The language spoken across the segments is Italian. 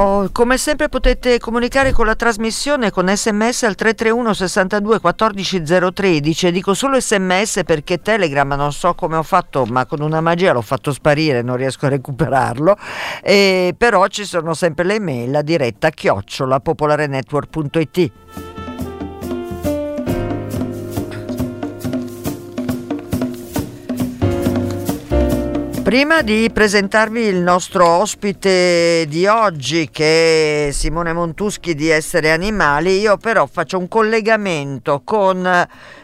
Oh, come sempre potete comunicare con la trasmissione con sms al 331 62 14 013 dico solo sms perché Telegram non so come ho fatto ma con una magia l'ho fatto sparire non riesco a recuperarlo. E però ci sono sempre le mail a diretta chiocciola popolarenetwork.it Prima di presentarvi il nostro ospite di oggi che è Simone Montuschi di Essere Animali, io però faccio un collegamento con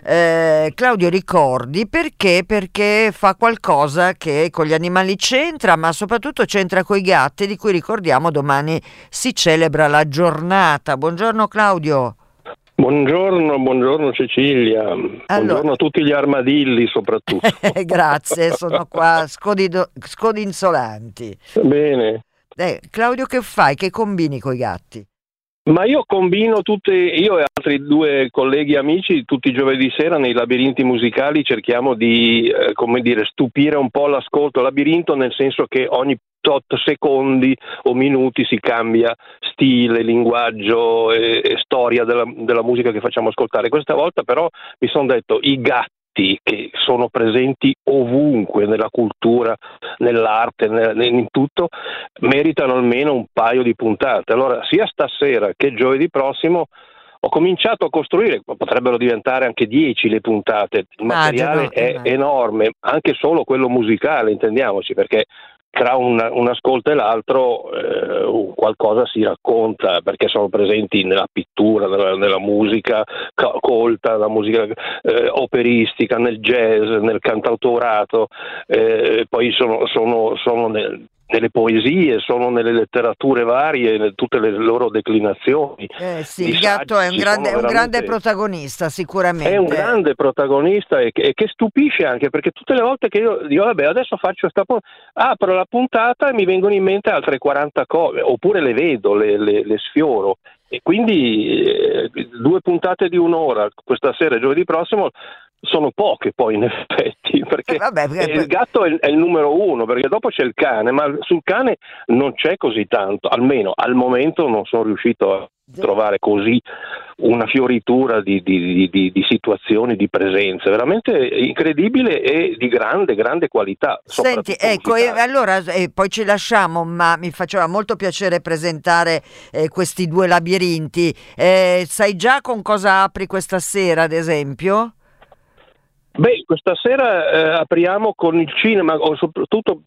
eh, Claudio Ricordi perché? Perché fa qualcosa che con gli animali c'entra, ma soprattutto c'entra con i gatti di cui ricordiamo domani si celebra la giornata. Buongiorno Claudio. Buongiorno, buongiorno Cecilia, allora. buongiorno a tutti gli armadilli soprattutto. Grazie, sono qua scodido, scodinzolanti. Bene. Eh, Claudio che fai? Che combini con i gatti? Ma io combino tutte, io e altri due colleghi amici, tutti i giovedì sera nei labirinti musicali cerchiamo di, eh, come dire, stupire un po' l'ascolto. Labirinto nel senso che ogni tot secondi o minuti si cambia stile, linguaggio e, e storia della, della musica che facciamo ascoltare. Questa volta però mi sono detto i gatti che sono presenti ovunque nella cultura, nell'arte, in tutto, meritano almeno un paio di puntate. Allora, sia stasera che giovedì prossimo ho cominciato a costruire, potrebbero diventare anche dieci le puntate, il materiale ah, è enorme, anche solo quello musicale, intendiamoci, perché tra un, un, ascolto e l'altro eh, qualcosa si racconta perché sono presenti nella pittura, nella, nella musica colta, nella musica eh, operistica, nel jazz, nel cantautorato, eh, poi sono, sono, sono nel, nelle poesie, sono nelle letterature varie, in tutte le loro declinazioni. Eh sì, il gatto è un, grande, veramente... un grande, protagonista, sicuramente. È un grande protagonista e che, e che, stupisce anche perché tutte le volte che io dico, vabbè, adesso faccio sta puntata, apro la puntata e mi vengono in mente altre 40 cose, oppure le vedo, le, le, le sfioro. E quindi eh, due puntate di un'ora, questa sera e giovedì prossimo, sono poche poi in effetti, perché, eh vabbè, perché... il gatto è, è, il numero uno, perché dopo c'è il cane, ma sul cane non c'è così tanto, almeno al momento non sono riuscito a trovare così una fioritura di, di, di, di, situazioni, di presenze, veramente incredibile e di grande, grande qualità. Senti, ecco, e allora eh, poi ci lasciamo, ma mi faceva molto piacere presentare eh, questi due labirinti. Eh, sai già con cosa apri questa sera, ad esempio? Beh, questa sera eh, apriamo con il cinema, o soprattutto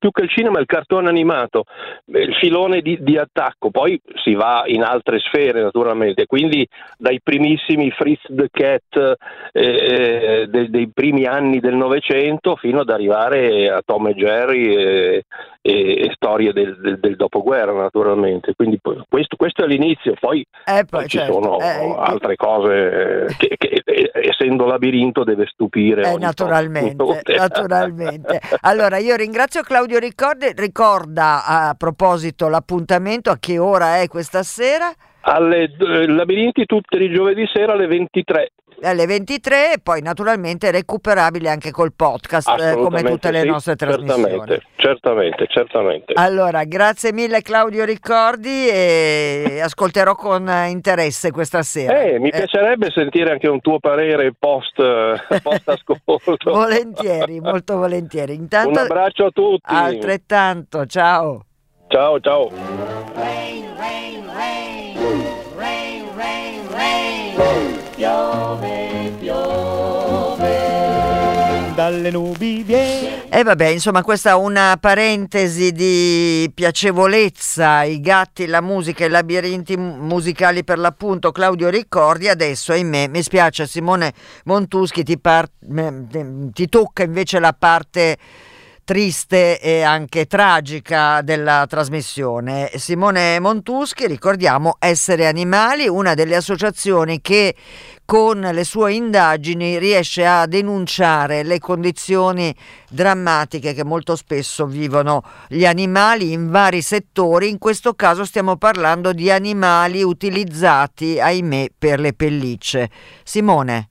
più che il cinema il cartone animato, il filone di, di, attacco, poi si va in altre sfere naturalmente, quindi dai primissimi Fritz the Cat eh, eh dei, dei, primi anni del Novecento fino ad arrivare a Tom e Jerry e, e, e storie del, del, del, dopoguerra naturalmente, quindi questo, questo è l'inizio, poi, eh, poi, poi certo. ci sono eh, altre cose che, che, essendo labirinto deve stupire. Eh, naturalmente, naturalmente. Allora io ringrazio Claudio Claudio Ricordi, ricorda a proposito l'appuntamento a che ora è questa sera? Alle eh, labirinti tutti i giovedì sera alle 23 alle 23 e poi naturalmente recuperabile anche col podcast eh, come tutte le sì, nostre trasmissioni. Certamente, certamente, certamente. Allora, grazie mille Claudio Ricordi e ascolterò con interesse questa sera. Eh, mi eh. piacerebbe sentire anche un tuo parere post, post ascolto. volentieri, molto volentieri. Intanto, un abbraccio a tutti. Altrettanto, ciao. Ciao, ciao. Rain, rain, rain, rain, rain, rain piove, piove, dalle nubi viene. E vabbè, insomma, questa è una parentesi di piacevolezza, i gatti, la musica, i labirinti musicali per l'appunto, Claudio Ricordi, adesso ahimè, mi spiace Simone Montuschi, ti, par- ti tocca invece la parte triste e anche tragica della trasmissione. Simone Montuschi, ricordiamo Essere Animali, una delle associazioni che con le sue indagini riesce a denunciare le condizioni drammatiche che molto spesso vivono gli animali in vari settori. In questo caso stiamo parlando di animali utilizzati, ahimè, per le pellicce. Simone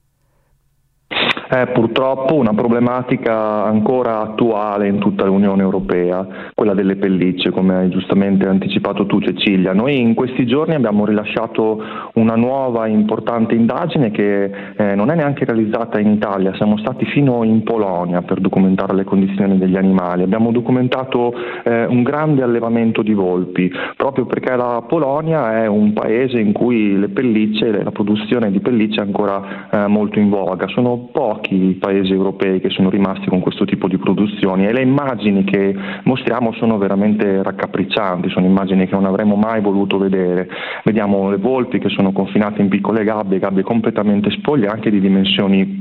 è purtroppo una problematica ancora attuale in tutta l'Unione Europea, quella delle pellicce, come hai giustamente anticipato tu Cecilia. Noi in questi giorni abbiamo rilasciato una nuova importante indagine che eh, non è neanche realizzata in Italia, siamo stati fino in Polonia per documentare le condizioni degli animali. Abbiamo documentato eh, un grande allevamento di volpi, proprio perché la Polonia è un paese in cui le pellicce, la produzione di pellicce è ancora eh, molto in voga. Sono pochi paesi europei che sono rimasti con questo tipo di produzioni e le immagini che mostriamo sono veramente raccapriccianti, sono immagini che non avremmo mai voluto vedere. Vediamo le volpi che sono confinate in piccole gabbie, gabbie completamente spoglie anche di dimensioni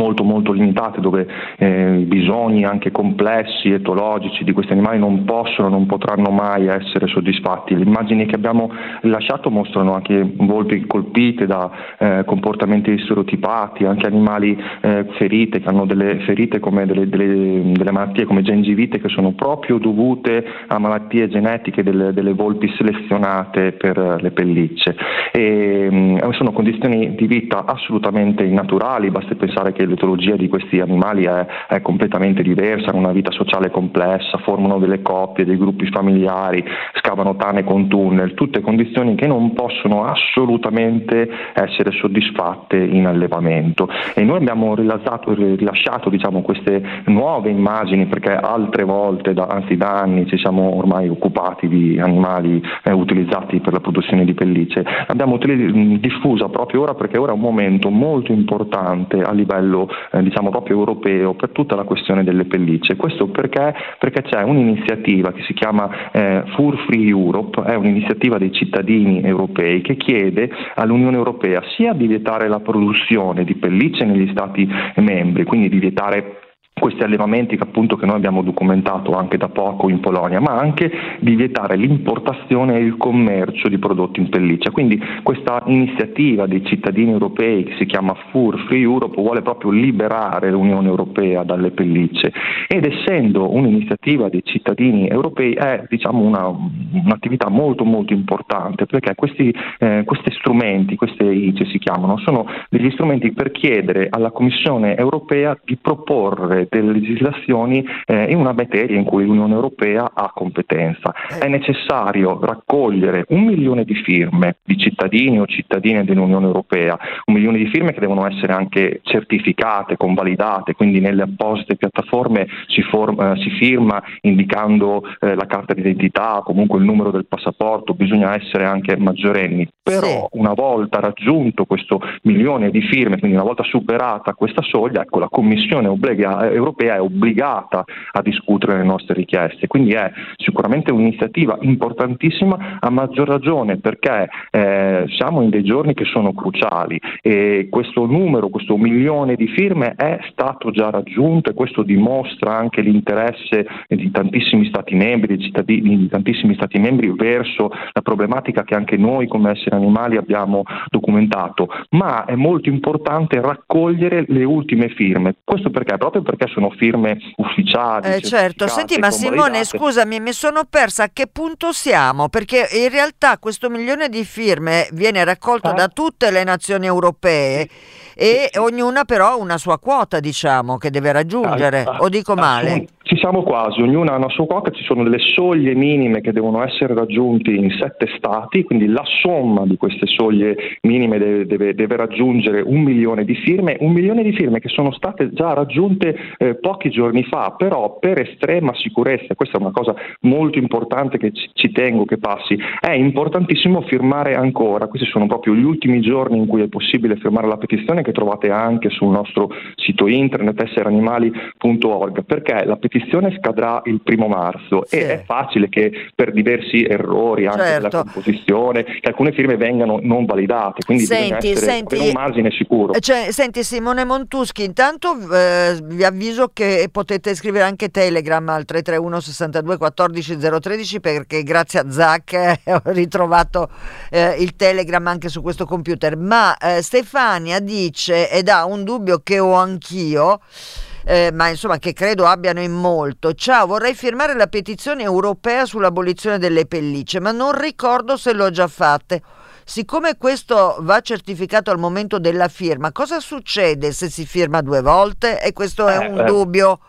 molto molto limitate dove eh, i bisogni anche complessi, etologici di questi animali non possono, non potranno mai essere soddisfatti. Le immagini che abbiamo rilasciato mostrano anche volpi colpite da eh, comportamenti stereotipati, anche animali eh, ferite che hanno delle ferite come delle, delle, delle, malattie come gengivite che sono proprio dovute a malattie genetiche delle, delle volpi selezionate per le pellicce. E, mm, sono condizioni di vita assolutamente innaturali, basta pensare che l'etologia di questi animali è, è, completamente diversa, hanno una vita sociale complessa, formano delle coppie, dei gruppi familiari, scavano tane con tunnel, tutte condizioni che non possono assolutamente essere soddisfatte in allevamento. E noi abbiamo rilasciato, diciamo, queste nuove immagini perché altre volte, da, anzi da anni, ci siamo ormai occupati di animali eh, utilizzati per la produzione di pellicce. L'abbiamo diffusa proprio ora perché ora è un momento molto importante a livello livello eh, diciamo proprio europeo per tutta la questione delle pellicce. Questo perché? Perché c'è un'iniziativa che si chiama eh, Fur Free Europe, è un'iniziativa dei cittadini europei che chiede all'Unione Europea sia di vietare la produzione di pellicce negli Stati membri, quindi di vietare questi allevamenti che appunto che noi abbiamo documentato anche da poco in Polonia, ma anche di vietare l'importazione e il commercio di prodotti in pelliccia. Quindi questa iniziativa dei cittadini europei che si chiama FUR Free Europe vuole proprio liberare l'Unione Europea dalle pellicce ed essendo un'iniziativa dei cittadini europei è diciamo una, un'attività molto molto importante perché questi, eh, questi strumenti, queste ICE si chiamano, sono degli strumenti per chiedere alla Commissione europea di proporre delle legislazioni eh, in una materia in cui l'Unione Europea ha competenza. È necessario raccogliere un milione di firme di cittadini o cittadine dell'Unione Europea, un milione di firme che devono essere anche certificate, convalidate, quindi nelle apposite piattaforme si, forma, si firma indicando eh, la carta d'identità, comunque il numero del passaporto, bisogna essere anche maggiorenni, però sì. una volta raggiunto questo milione di firme, quindi una volta superata questa soglia, ecco la Commissione obbliga, europea è obbligata a discutere le nostre richieste, quindi è sicuramente un'iniziativa importantissima a maggior ragione perché eh, siamo in dei giorni che sono cruciali e questo numero, questo milione di firme è stato già raggiunto e questo dimostra anche l'interesse di tantissimi Stati membri, di di tantissimi Stati membri verso la problematica che anche noi come esseri animali abbiamo documentato, ma è molto importante raccogliere le ultime firme. Questo perché? Proprio perché sono firme ufficiali. Eh certo, senti ma Simone scusami mi sono persa a che punto siamo perché in realtà questo milione di firme viene raccolto eh? da tutte le nazioni europee e ognuna però ha una sua quota diciamo che deve raggiungere ah, o dico male? Ci siamo quasi, ognuna ha una sua quota, ci sono delle soglie minime che devono essere raggiunte in sette stati, quindi la somma di queste soglie minime deve, deve, deve raggiungere un milione di firme, un milione di firme che sono state già raggiunte eh, pochi giorni fa, però per estrema sicurezza, questa è una cosa molto importante che ci, ci tengo che passi, è importantissimo firmare ancora, questi sono proprio gli ultimi giorni in cui è possibile firmare la petizione che trovate anche sul nostro sito internet esseranimali.org, perché la petizione prescrizione scadrà il primo marzo sì. e è facile che per diversi errori anche certo. della composizione che alcune firme vengano non validate, quindi senti, senti, un margine sicuro. Cioè, senti Simone Montuschi, intanto eh, vi avviso che potete scrivere anche Telegram al 331 62 14 013 perché grazie a Zach eh, ho ritrovato eh, il Telegram anche su questo computer, ma eh, Stefania dice ed ha un dubbio che ho anch'io eh, ma insomma che credo abbiano in molto. Ciao, vorrei firmare la petizione europea sull'abolizione delle pellicce, ma non ricordo se l'ho già fatta. Siccome questo va certificato al momento della firma, cosa succede se si firma due volte? E questo è un eh, dubbio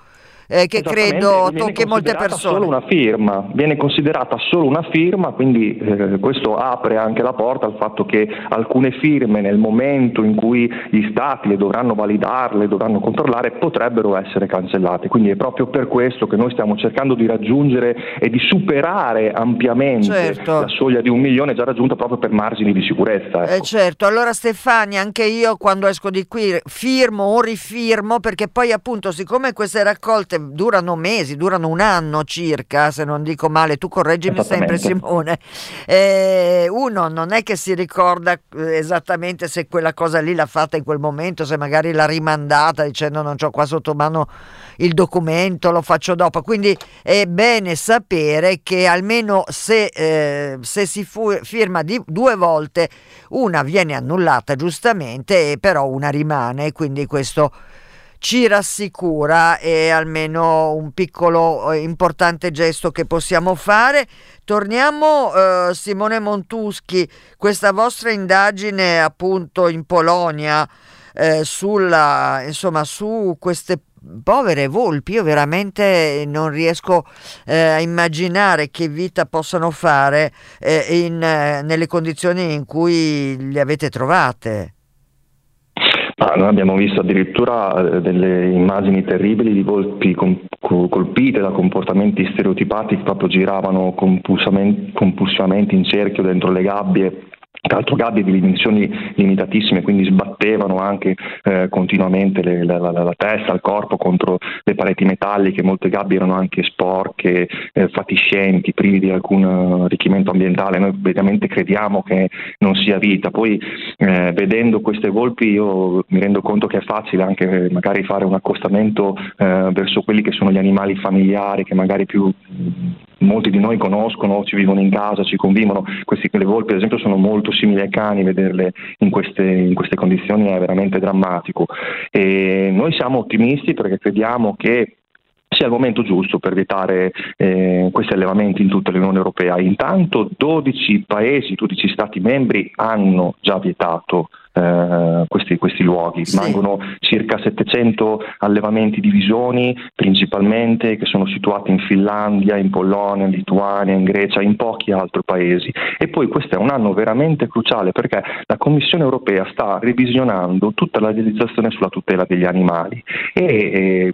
eh, che credo tocchi molte persone. Solo una firma, viene considerata solo una firma, quindi eh, questo apre anche la porta al fatto che alcune firme nel momento in cui gli stati le dovranno validarle, dovranno controllare, potrebbero essere cancellate. Quindi è proprio per questo che noi stiamo cercando di raggiungere e di superare ampiamente certo. la soglia di un milione già raggiunta proprio per margini di sicurezza. Ecco. Eh certo, allora Stefania, anche io quando esco di qui firmo o rifirmo perché poi appunto siccome queste raccolte durano mesi, durano un anno circa, se non dico male, tu correggimi sempre Simone. Eh, uno non è che si ricorda eh, esattamente se quella cosa lì l'ha fatta in quel momento, se magari l'ha rimandata dicendo non ho qua sotto mano il documento, lo faccio dopo. Quindi è bene sapere che almeno se, eh, se si fu, firma di, due volte, una viene annullata giustamente, però una rimane, quindi questo ci rassicura e almeno un piccolo eh, importante gesto che possiamo fare. Torniamo eh, Simone Montuschi, questa vostra indagine appunto in Polonia eh, sulla, insomma, su queste povere volpi, io veramente non riesco eh, a immaginare che vita possano fare eh, in, eh, nelle condizioni in cui le avete trovate. Ah, noi abbiamo visto addirittura eh, delle immagini terribili di volpi colpite da comportamenti stereotipati che proprio giravano compulsivamente in cerchio dentro le gabbie tra l'altro gabbie di dimensioni limitatissime, quindi sbattevano anche eh, continuamente le, la, la, la, testa, il corpo contro le pareti metalliche, molte gabbie erano anche sporche, eh, fatiscenti, privi di alcun arricchimento ambientale, noi veramente crediamo che non sia vita. Poi eh, vedendo queste volpi io mi rendo conto che è facile anche magari fare un accostamento eh, verso quelli che sono gli animali familiari che magari più molti di noi conoscono, ci vivono in casa, ci convivono, questi, le volpi ad esempio sono molto simili ai cani, vederle in queste, in queste condizioni è veramente drammatico. E noi siamo ottimisti perché crediamo che sia il momento giusto per vietare eh, questi allevamenti in tutta l'Unione Europea. Intanto 12 paesi, 12 Stati membri hanno già vietato eh, questi, questi, luoghi. Sì. Rimangono circa 700 allevamenti di visoni, principalmente che sono situati in Finlandia, in Polonia, in Lituania, in Grecia, in pochi altri paesi. E poi questo è un anno veramente cruciale perché la Commissione europea sta revisionando tutta la legislazione sulla tutela degli animali e, e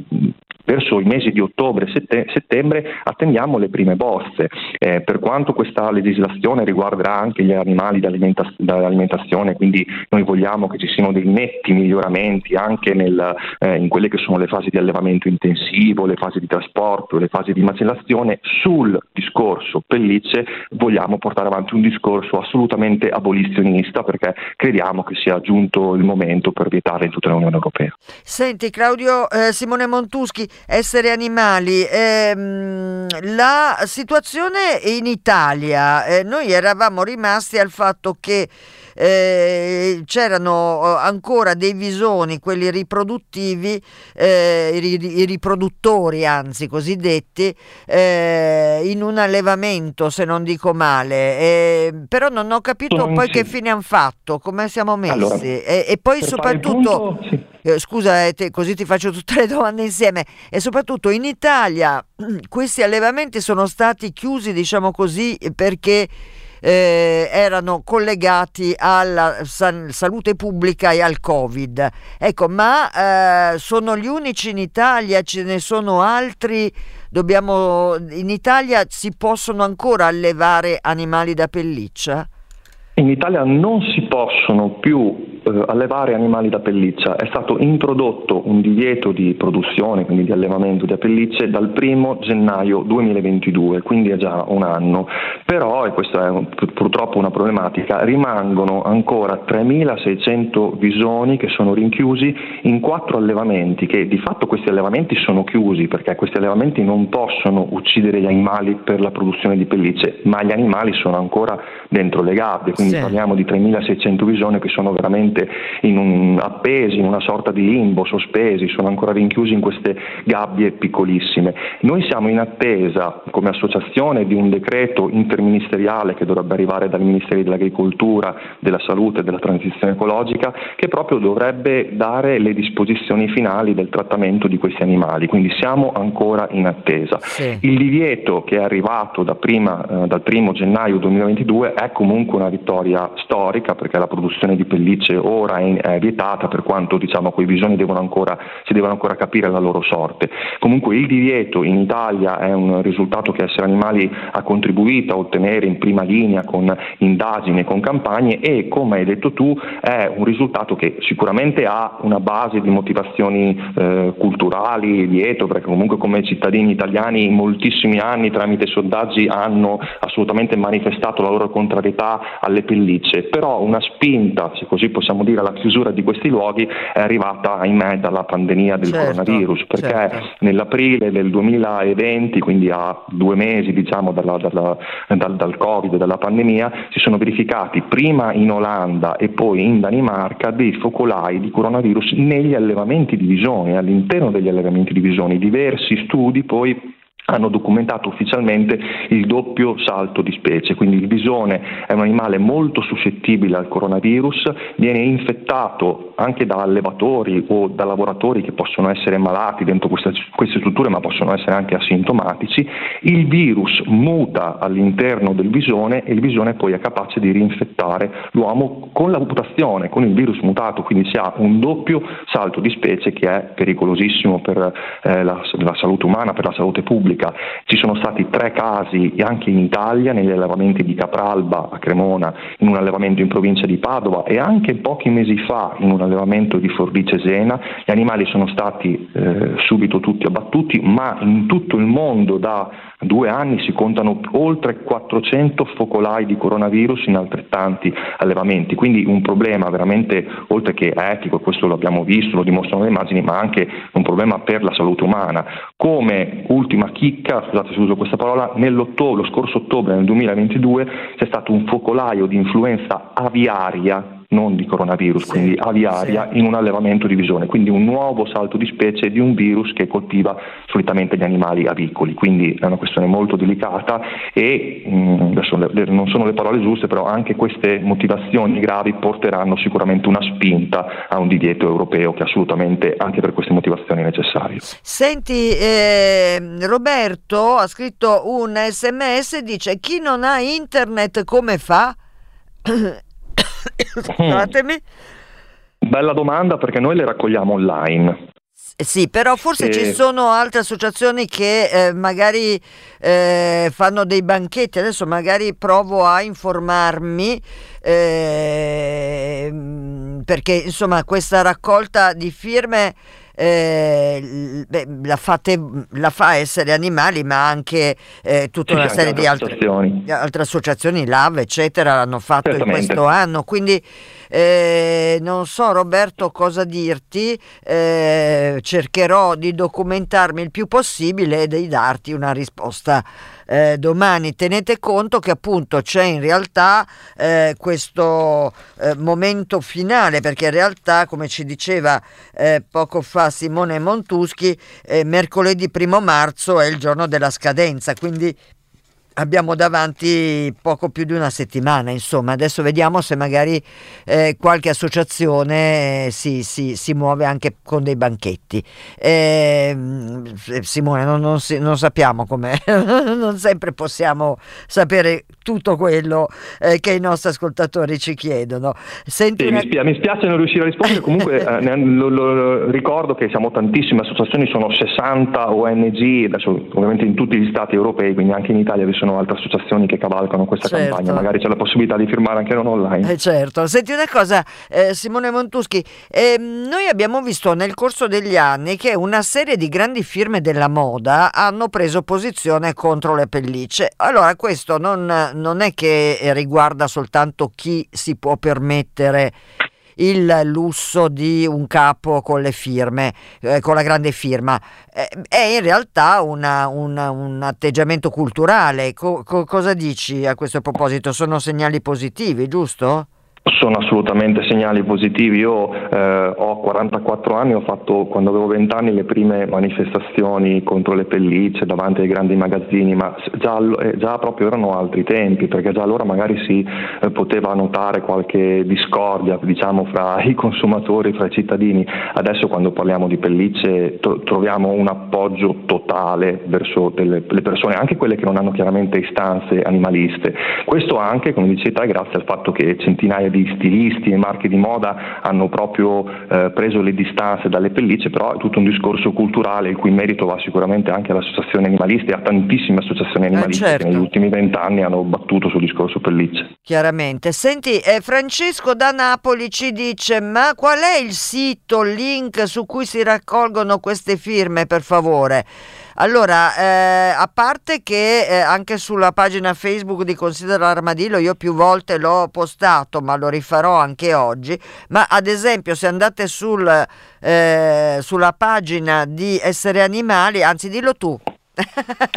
verso i mesi di ottobre e settembre attendiamo le prime bozze. Eh, per quanto questa legislazione riguarderà anche gli animali dall'alimentazione, quindi noi vogliamo che ci siano dei netti miglioramenti anche nel, eh, in quelle che sono le fasi di allevamento intensivo, le fasi di trasporto, le fasi di macellazione, sul discorso pellicce vogliamo portare avanti un discorso assolutamente abolizionista perché crediamo che sia giunto il momento per vietare in tutta l'Unione Europea. Senti Claudio eh, Simone Montuschi, essere animali. Ehm, la situazione in Italia, eh, noi eravamo rimasti al fatto che eh, c'erano eh, ancora dei visoni, quelli riproduttivi, eh, i, i, riproduttori anzi cosiddetti, eh, in un allevamento se non dico male, eh, però non ho capito poi sì. che fine hanno fatto, come siamo messi allora, e, e, poi soprattutto... Punto, sì. Eh, scusa, te, così ti faccio tutte le domande insieme. E soprattutto in Italia questi allevamenti sono stati chiusi, diciamo così, perché eh, erano collegati alla san- salute pubblica e al Covid. Ecco, ma eh, sono gli unici in Italia, ce ne sono altri? Dobbiamo, in Italia si possono ancora allevare animali da pelliccia? In Italia non si possono più eh, allevare animali da pelliccia. È stato introdotto un divieto di produzione, quindi di allevamento di pellicce, dal 1 gennaio 2022, quindi è già un anno. Però, e questa è purtroppo una problematica, rimangono ancora 3.600 visoni che sono rinchiusi in quattro allevamenti, che di fatto questi allevamenti sono chiusi perché questi allevamenti non possono uccidere gli animali per la produzione di pellicce, ma gli animali sono ancora dentro le gabbie, quindi sì. parliamo di 3.600 visoni che sono veramente in un, appesi in una sorta di limbo, sospesi, sono ancora rinchiusi in queste gabbie piccolissime. Noi siamo in attesa come associazione di un decreto interministeriale che dovrebbe arrivare dal Ministero dell'Agricoltura, della Salute e della Transizione Ecologica che proprio dovrebbe dare le disposizioni finali del trattamento di questi animali, quindi siamo ancora in attesa. Sì. Il divieto che è arrivato da prima, eh, dal 1 gennaio 2022 è comunque una vittoria storica perché la produzione di pellicce ora è, vietata per quanto diciamo, quei bisogni devono ancora, si devono ancora capire la loro sorte. Comunque il divieto in Italia è un risultato che Essere Animali ha contribuito a ottenere in prima linea con indagini e con campagne e come hai detto tu è un risultato che sicuramente ha una base di motivazioni eh, culturali dietro perché comunque come cittadini italiani in moltissimi anni tramite sondaggi hanno assolutamente manifestato la loro contrarietà alle pellicce, però una spinta, se così possiamo dire, alla chiusura di questi luoghi è arrivata, ahimè, dalla pandemia del certo, coronavirus, perché certo. nell'aprile del 2020, quindi a due mesi diciamo, dalla, dalla, dal, dal Covid, dalla pandemia, si sono verificati prima in Olanda e poi in Danimarca dei focolai di coronavirus negli allevamenti di visoni, all'interno degli allevamenti di visoni. Diversi studi poi hanno documentato ufficialmente il doppio salto di specie, quindi il bisone è un animale molto suscettibile al coronavirus, viene infettato anche da allevatori o da lavoratori che possono essere malati dentro queste, queste strutture ma possono essere anche asintomatici, il virus muta all'interno del bisone e il bisone poi è capace di rinfettare l'uomo con la mutazione, con il virus mutato, quindi si ha un doppio salto di specie che è pericolosissimo per eh, la, la salute umana, per la salute pubblica pubblica. Ci sono stati tre casi anche in Italia, negli allevamenti di Capralba a Cremona, in un allevamento in provincia di Padova e anche pochi mesi fa in un allevamento di Fordice Sena. Gli animali sono stati eh, subito tutti abbattuti, ma in tutto il mondo da due anni si contano oltre 400 focolai di coronavirus in altrettanti allevamenti, quindi un problema veramente oltre che etico, questo l'abbiamo visto, lo dimostrano le immagini, ma anche un problema per la salute umana. Come ultima chicca, scusate se uso questa parola, lo scorso ottobre nel 2022 c'è stato un focolaio di influenza aviaria non di coronavirus, sì, quindi aviaria, sì. in un allevamento di visone, quindi un nuovo salto di specie di un virus che colpiva solitamente gli animali avicoli, quindi è una questione molto delicata e mh, mm, adesso le, le, non sono le parole giuste, però anche queste motivazioni gravi porteranno sicuramente una spinta a un divieto europeo che assolutamente anche per queste motivazioni è necessario. Senti, eh, Roberto ha scritto un sms, dice chi non ha internet come fa? Scusatemi. Bella domanda perché noi le raccogliamo online. Sì, però forse e... ci sono altre associazioni che eh, magari eh, fanno dei banchetti. Adesso magari provo a informarmi eh, perché insomma questa raccolta di firme eh, la, fate, la, fa essere animali, ma anche eh, tutta una serie di altre associazioni. altre associazioni, LAV, eccetera, l'hanno fatto in questo anno. Quindi eh, non so Roberto cosa dirti, eh, cercherò di documentarmi il più possibile e di darti una risposta eh, domani. Tenete conto che appunto c'è in realtà eh, questo eh, momento finale, perché in realtà, come ci diceva eh, poco fa Simone Montuschi, eh, mercoledì primo marzo è il giorno della scadenza, quindi abbiamo davanti poco più di una settimana, insomma, adesso vediamo se magari eh, qualche associazione eh, si, si, si, muove anche con dei banchetti. Eh, Simone, non, non, si, non sappiamo come, non sempre possiamo sapere tutto quello eh, che i nostri ascoltatori ci chiedono. Senti sì, una... mi, spia- mi, spiace non riuscire a rispondere, comunque eh, lo, lo, ricordo che siamo tantissime associazioni, sono 60 ONG, adesso ovviamente in tutti gli stati europei, quindi anche in Italia vi sono sono altre associazioni che cavalcano questa certo. campagna, magari c'è la possibilità di firmare anche non online. Eh certo, senti una cosa eh, Simone Montuschi, eh, noi abbiamo visto nel corso degli anni che una serie di grandi firme della moda hanno preso posizione contro le pellicce, allora questo non, non è che riguarda soltanto chi si può permettere il lusso di un capo con le firme, eh, con la grande firma, eh, è in realtà una, una, un atteggiamento culturale. Co- co- cosa dici a questo proposito? Sono segnali positivi, giusto? Sono assolutamente segnali positivi. Io eh, ho 44 anni, ho fatto quando avevo 20 anni le prime manifestazioni contro le pellicce davanti ai grandi magazzini, ma già, eh, già proprio erano altri tempi, perché già allora magari si eh, poteva notare qualche discordia diciamo, fra i consumatori, fra i cittadini. Adesso quando parliamo di pellicce tro- troviamo un appoggio totale verso delle, le persone, anche quelle che non hanno chiaramente istanze animaliste. Questo anche, come dicevi grazie al fatto che centinaia di di stilisti e marchi di moda hanno proprio eh, preso le distanze dalle pellicce, però è tutto un discorso culturale il cui merito va sicuramente anche alle associazioni animaliste e a tantissime associazioni animaliste eh certo. che negli ultimi vent'anni hanno battuto sul discorso pellicce. Chiaramente. Senti, eh, Francesco da Napoli ci dice, ma qual è il sito, il link su cui si raccolgono queste firme, per favore? Allora, eh, a parte che eh, anche sulla pagina Facebook di Considera l'Armadillo io più volte l'ho postato, ma lo rifarò anche oggi, ma ad esempio se andate sul, eh, sulla pagina di Essere Animali, anzi dillo tu,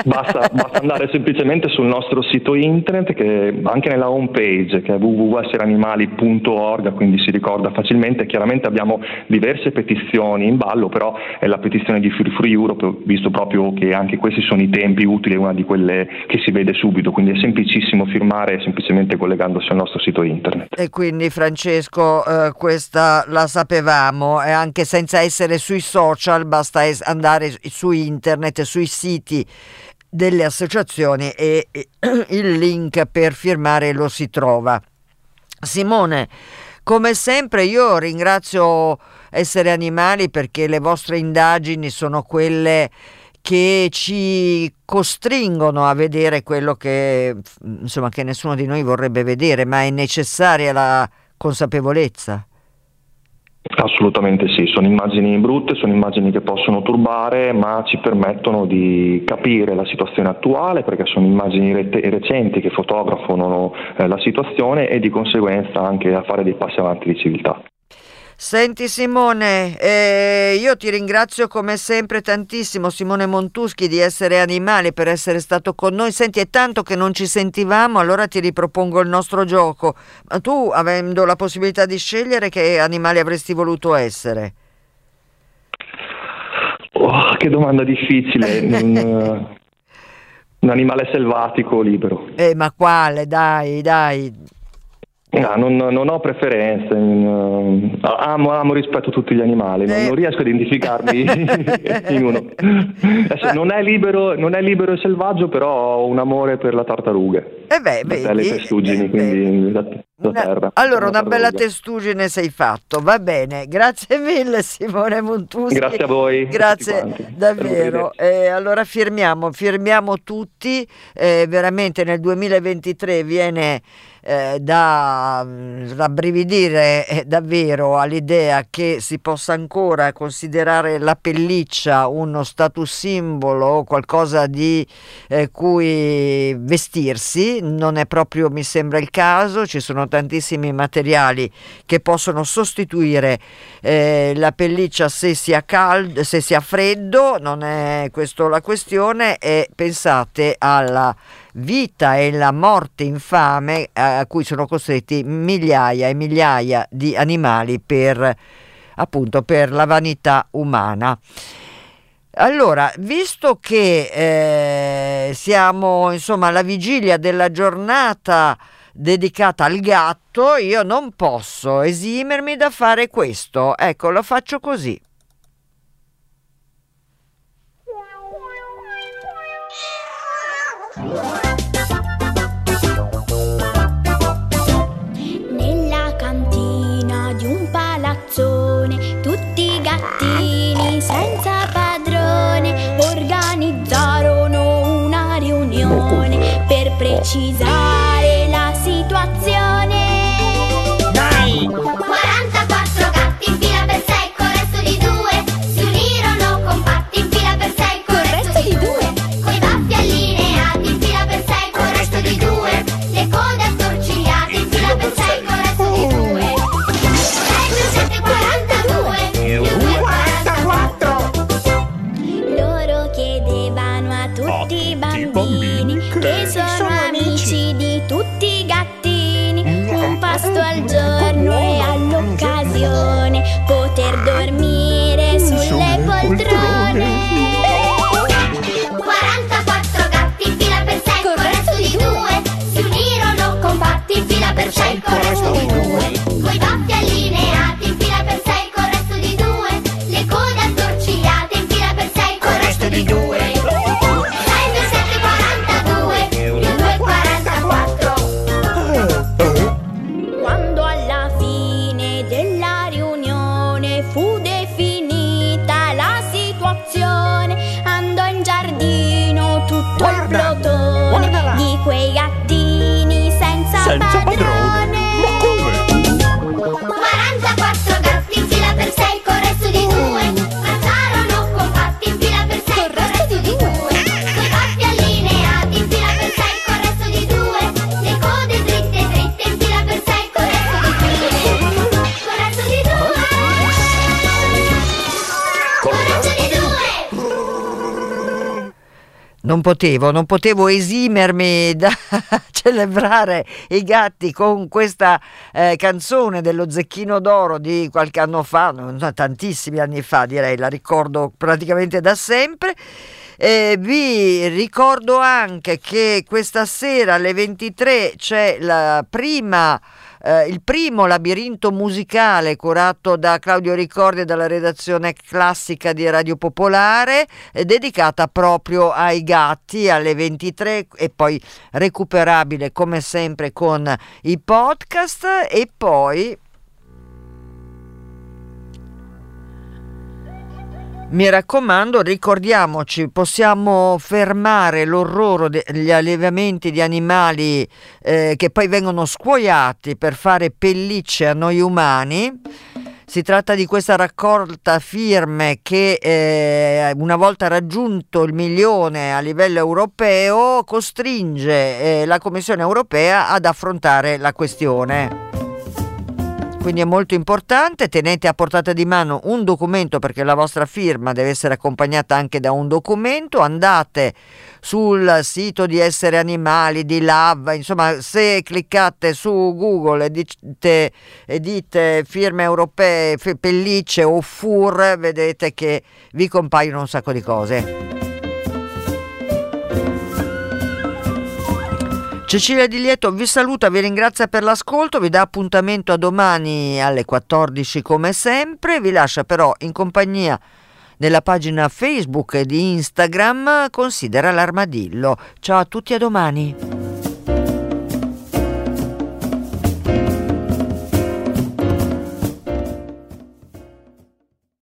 Basta, basta, andare semplicemente sul nostro sito internet, che anche nella home page, che è www.esseranimali.org, quindi si ricorda facilmente. Chiaramente abbiamo diverse petizioni in ballo, però è la petizione di Free Free Europe, visto proprio che anche questi sono i tempi utili, una di quelle che si vede subito, quindi è semplicissimo firmare semplicemente collegandosi al nostro sito internet. E quindi Francesco, eh, questa la sapevamo, e anche senza essere sui social, basta es- andare su internet, sui siti siti delle associazioni e il link per firmare lo si trova. Simone, come sempre io ringrazio Essere Animali perché le vostre indagini sono quelle che ci costringono a vedere quello che, insomma, che nessuno di noi vorrebbe vedere, ma è necessaria la consapevolezza. Assolutamente sì, sono immagini brutte, sono immagini che possono turbare, ma ci permettono di capire la situazione attuale perché sono immagini rete- recenti che fotografano eh, la situazione e di conseguenza anche a fare dei passi avanti di civiltà. Senti Simone, eh, io ti ringrazio come sempre tantissimo Simone Montuschi di essere animale per essere stato con noi. Senti, è tanto che non ci sentivamo, allora ti ripropongo il nostro gioco. Ma tu, avendo la possibilità di scegliere, che animale avresti voluto essere? Oh, che domanda difficile. un, un animale selvatico libero. Eh, ma quale? Dai, dai. No, non, non, ho preferenze, uh, amo, amo rispetto a tutti gli animali, non, eh. non riesco a identificarmi in uno. Adesso, non, è libero, non è libero e selvaggio, però ho un amore per la tartaruga. Eh beh, vedi, le testuggini, eh, quindi la, la terra. Allora, una bella testuggine sei fatto, va bene. Grazie mille Simone Montusi. Grazie a voi. Grazie davvero. Eh, allora firmiamo, firmiamo tutti, eh, veramente nel 2023 viene eh, da mm, rabbrividire eh, davvero all'idea che si possa ancora considerare la pelliccia uno status simbolo, qualcosa di eh, cui vestirsi, non è proprio, mi sembra, il caso, ci sono tantissimi materiali che possono sostituire eh, la pelliccia se sia caldo, se sia freddo, non è questa la questione e pensate alla vita e la morte infame a cui sono costretti migliaia e migliaia di animali per appunto per la vanità umana. Allora, visto che eh, siamo insomma alla vigilia della giornata dedicata al gatto, io non posso esimermi da fare questo. Ecco, lo faccio così. Nella cantina di un palazzone, tutti gattini senza padrone organizzarono una riunione per precisare Non potevo, non potevo esimermi da celebrare i gatti con questa eh, canzone dello Zecchino d'Oro di qualche anno fa, no, tantissimi anni fa direi, la ricordo praticamente da sempre. Eh, vi ricordo anche che questa sera alle 23 c'è la prima, eh, il primo labirinto musicale curato da Claudio Ricordi e dalla redazione classica di Radio Popolare, eh, dedicata proprio ai gatti alle 23 e poi recuperabile come sempre con i podcast. E poi Mi raccomando, ricordiamoci, possiamo fermare l'orrore degli allevamenti di animali eh, che poi vengono scuoiati per fare pellicce a noi umani. Si tratta di questa raccolta firme che eh, una volta raggiunto il milione a livello europeo costringe eh, la Commissione europea ad affrontare la questione. Quindi è molto importante, tenete a portata di mano un documento perché la vostra firma deve essere accompagnata anche da un documento, andate sul sito di Essere Animali, di LAV, insomma se cliccate su Google e dite, e dite firme europee, pellicce o FUR, vedete che vi compaiono un sacco di cose. Cecilia Di Lieto vi saluta, vi ringrazia per l'ascolto, vi dà appuntamento a domani alle 14 come sempre, vi lascia però in compagnia della pagina Facebook e di Instagram Considera l'armadillo. Ciao a tutti a domani.